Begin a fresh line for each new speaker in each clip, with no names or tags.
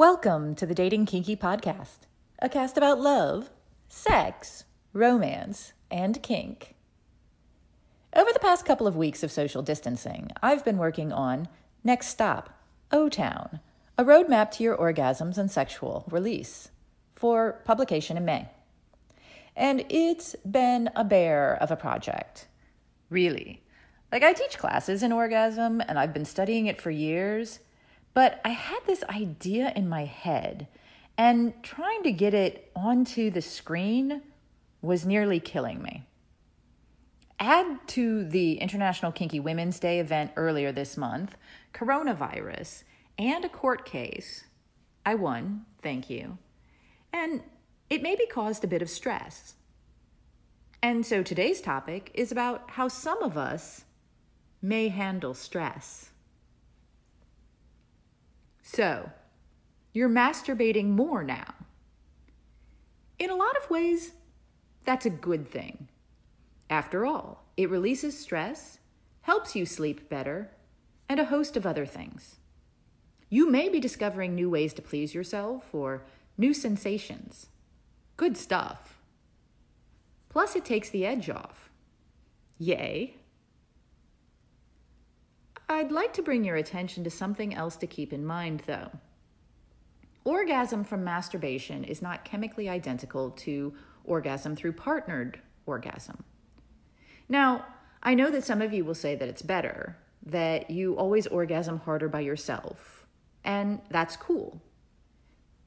Welcome to the Dating Kinky Podcast, a cast about love, sex, romance, and kink. Over the past couple of weeks of social distancing, I've been working on Next Stop, O Town, a roadmap to your orgasms and sexual release for publication in May. And it's been a bear of a project. Really. Like, I teach classes in orgasm and I've been studying it for years but I had this idea in my head, and trying to get it onto the screen was nearly killing me. Add to the International Kinky Women's Day event earlier this month, coronavirus, and a court case. I won, thank you. And it maybe caused a bit of stress. And so today's topic is about how some of us may handle stress. So, you're masturbating more now. In a lot of ways, that's a good thing. After all, it releases stress, helps you sleep better, and a host of other things. You may be discovering new ways to please yourself or new sensations. Good stuff. Plus, it takes the edge off. Yay. I'd like to bring your attention to something else to keep in mind, though. Orgasm from masturbation is not chemically identical to orgasm through partnered orgasm. Now, I know that some of you will say that it's better, that you always orgasm harder by yourself, and that's cool.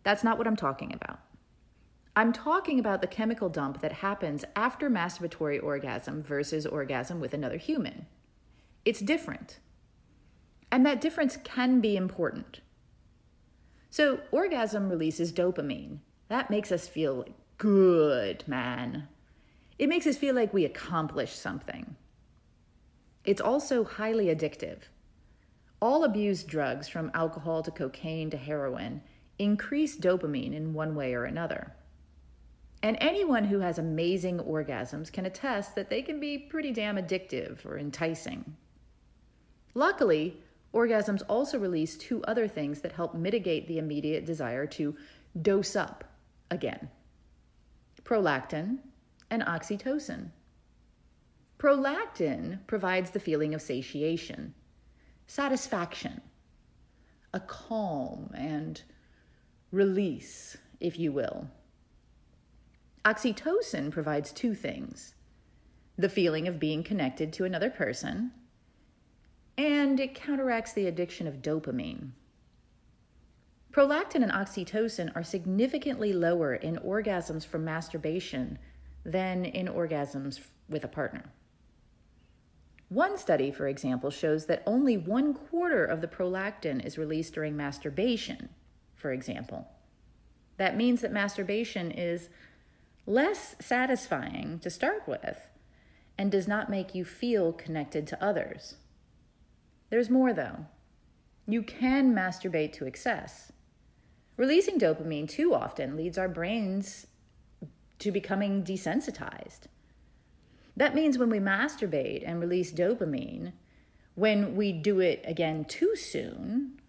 That's not what I'm talking about. I'm talking about the chemical dump that happens after masturbatory orgasm versus orgasm with another human. It's different. And that difference can be important. So, orgasm releases dopamine. That makes us feel good, man. It makes us feel like we accomplished something. It's also highly addictive. All abused drugs, from alcohol to cocaine to heroin, increase dopamine in one way or another. And anyone who has amazing orgasms can attest that they can be pretty damn addictive or enticing. Luckily, Orgasms also release two other things that help mitigate the immediate desire to dose up again prolactin and oxytocin. Prolactin provides the feeling of satiation, satisfaction, a calm and release, if you will. Oxytocin provides two things the feeling of being connected to another person and it counteracts the addiction of dopamine. Prolactin and oxytocin are significantly lower in orgasms from masturbation than in orgasms with a partner. One study, for example, shows that only one quarter of the prolactin is released during masturbation, for example. That means that masturbation is less satisfying to start with and does not make you feel connected to others. There's more, though. You can masturbate to excess. Releasing dopamine too often leads our brains to becoming desensitized. That means when we masturbate and release dopamine, when we do it again too soon,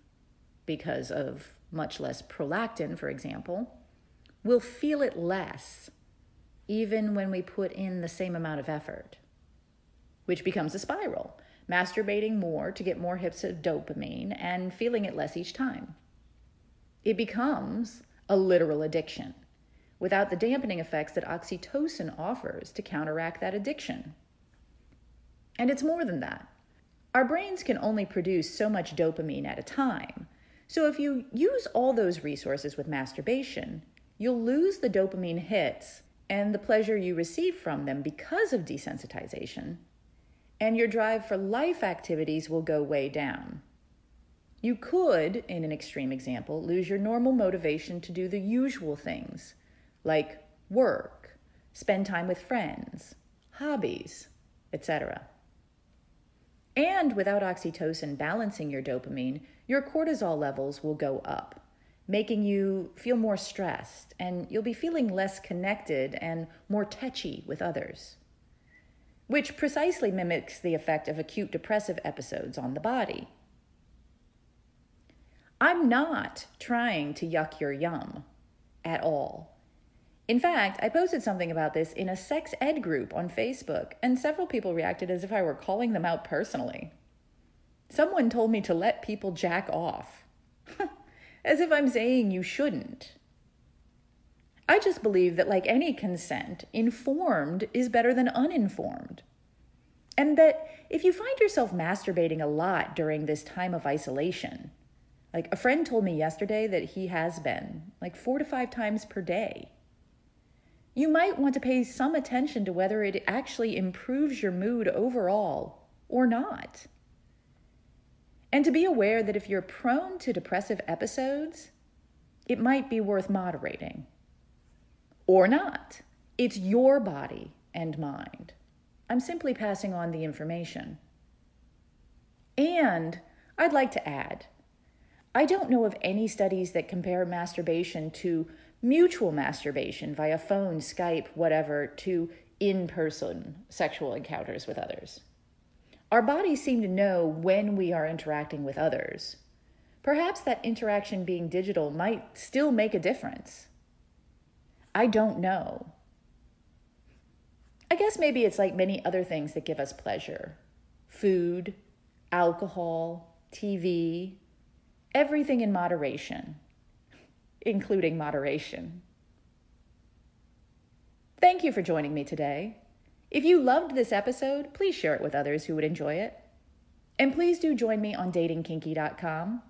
because of much less prolactin, for example, we'll feel it less, even when we put in the same amount of effort, which becomes a spiral masturbating more to get more hits of dopamine and feeling it less each time. It becomes a literal addiction without the dampening effects that oxytocin offers to counteract that addiction. And it's more than that. Our brains can only produce so much dopamine at a time. So if you use all those resources with masturbation, you'll lose the dopamine hits and the pleasure you receive from them because of desensitization and your drive for life activities will go way down. You could, in an extreme example, lose your normal motivation to do the usual things like work, spend time with friends, hobbies, etc. And without oxytocin balancing your dopamine, your cortisol levels will go up, making you feel more stressed, and you'll be feeling less connected and more touchy with others which precisely mimics the effect of acute depressive episodes on the body. I'm not trying to yuck your yum at all. In fact, I posted something about this in a sex ed group on Facebook, and several people reacted as if I were calling them out personally. Someone told me to let people jack off, as if I'm saying you shouldn't. I just believe that, like any consent, informed is better than uninformed. And that if you find yourself masturbating a lot during this time of isolation, like a friend told me yesterday that he has been, like four to five times per day, you might want to pay some attention to whether it actually improves your mood overall or not. And to be aware that if you're prone to depressive episodes, it might be worth moderating or not. It's your body and mind. I'm simply passing on the information. And I'd like to add I don't know of any studies that compare masturbation to mutual masturbation via phone, Skype, whatever, to in person sexual encounters with others. Our bodies seem to know when we are interacting with others. Perhaps that interaction being digital might still make a difference. I don't know. I guess maybe it's like many other things that give us pleasure food, alcohol, TV, everything in moderation, including moderation. Thank you for joining me today. If you loved this episode, please share it with others who would enjoy it. And please do join me on datingkinky.com.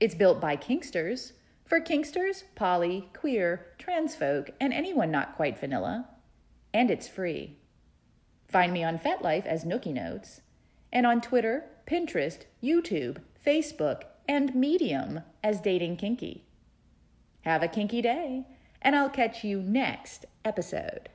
It's built by Kinksters for Kinksters, poly, queer, trans folk, and anyone not quite vanilla. And it's free. Find me on FetLife as Nookie Notes, and on Twitter, Pinterest, YouTube, Facebook, and Medium as Dating Kinky. Have a kinky day, and I'll catch you next episode.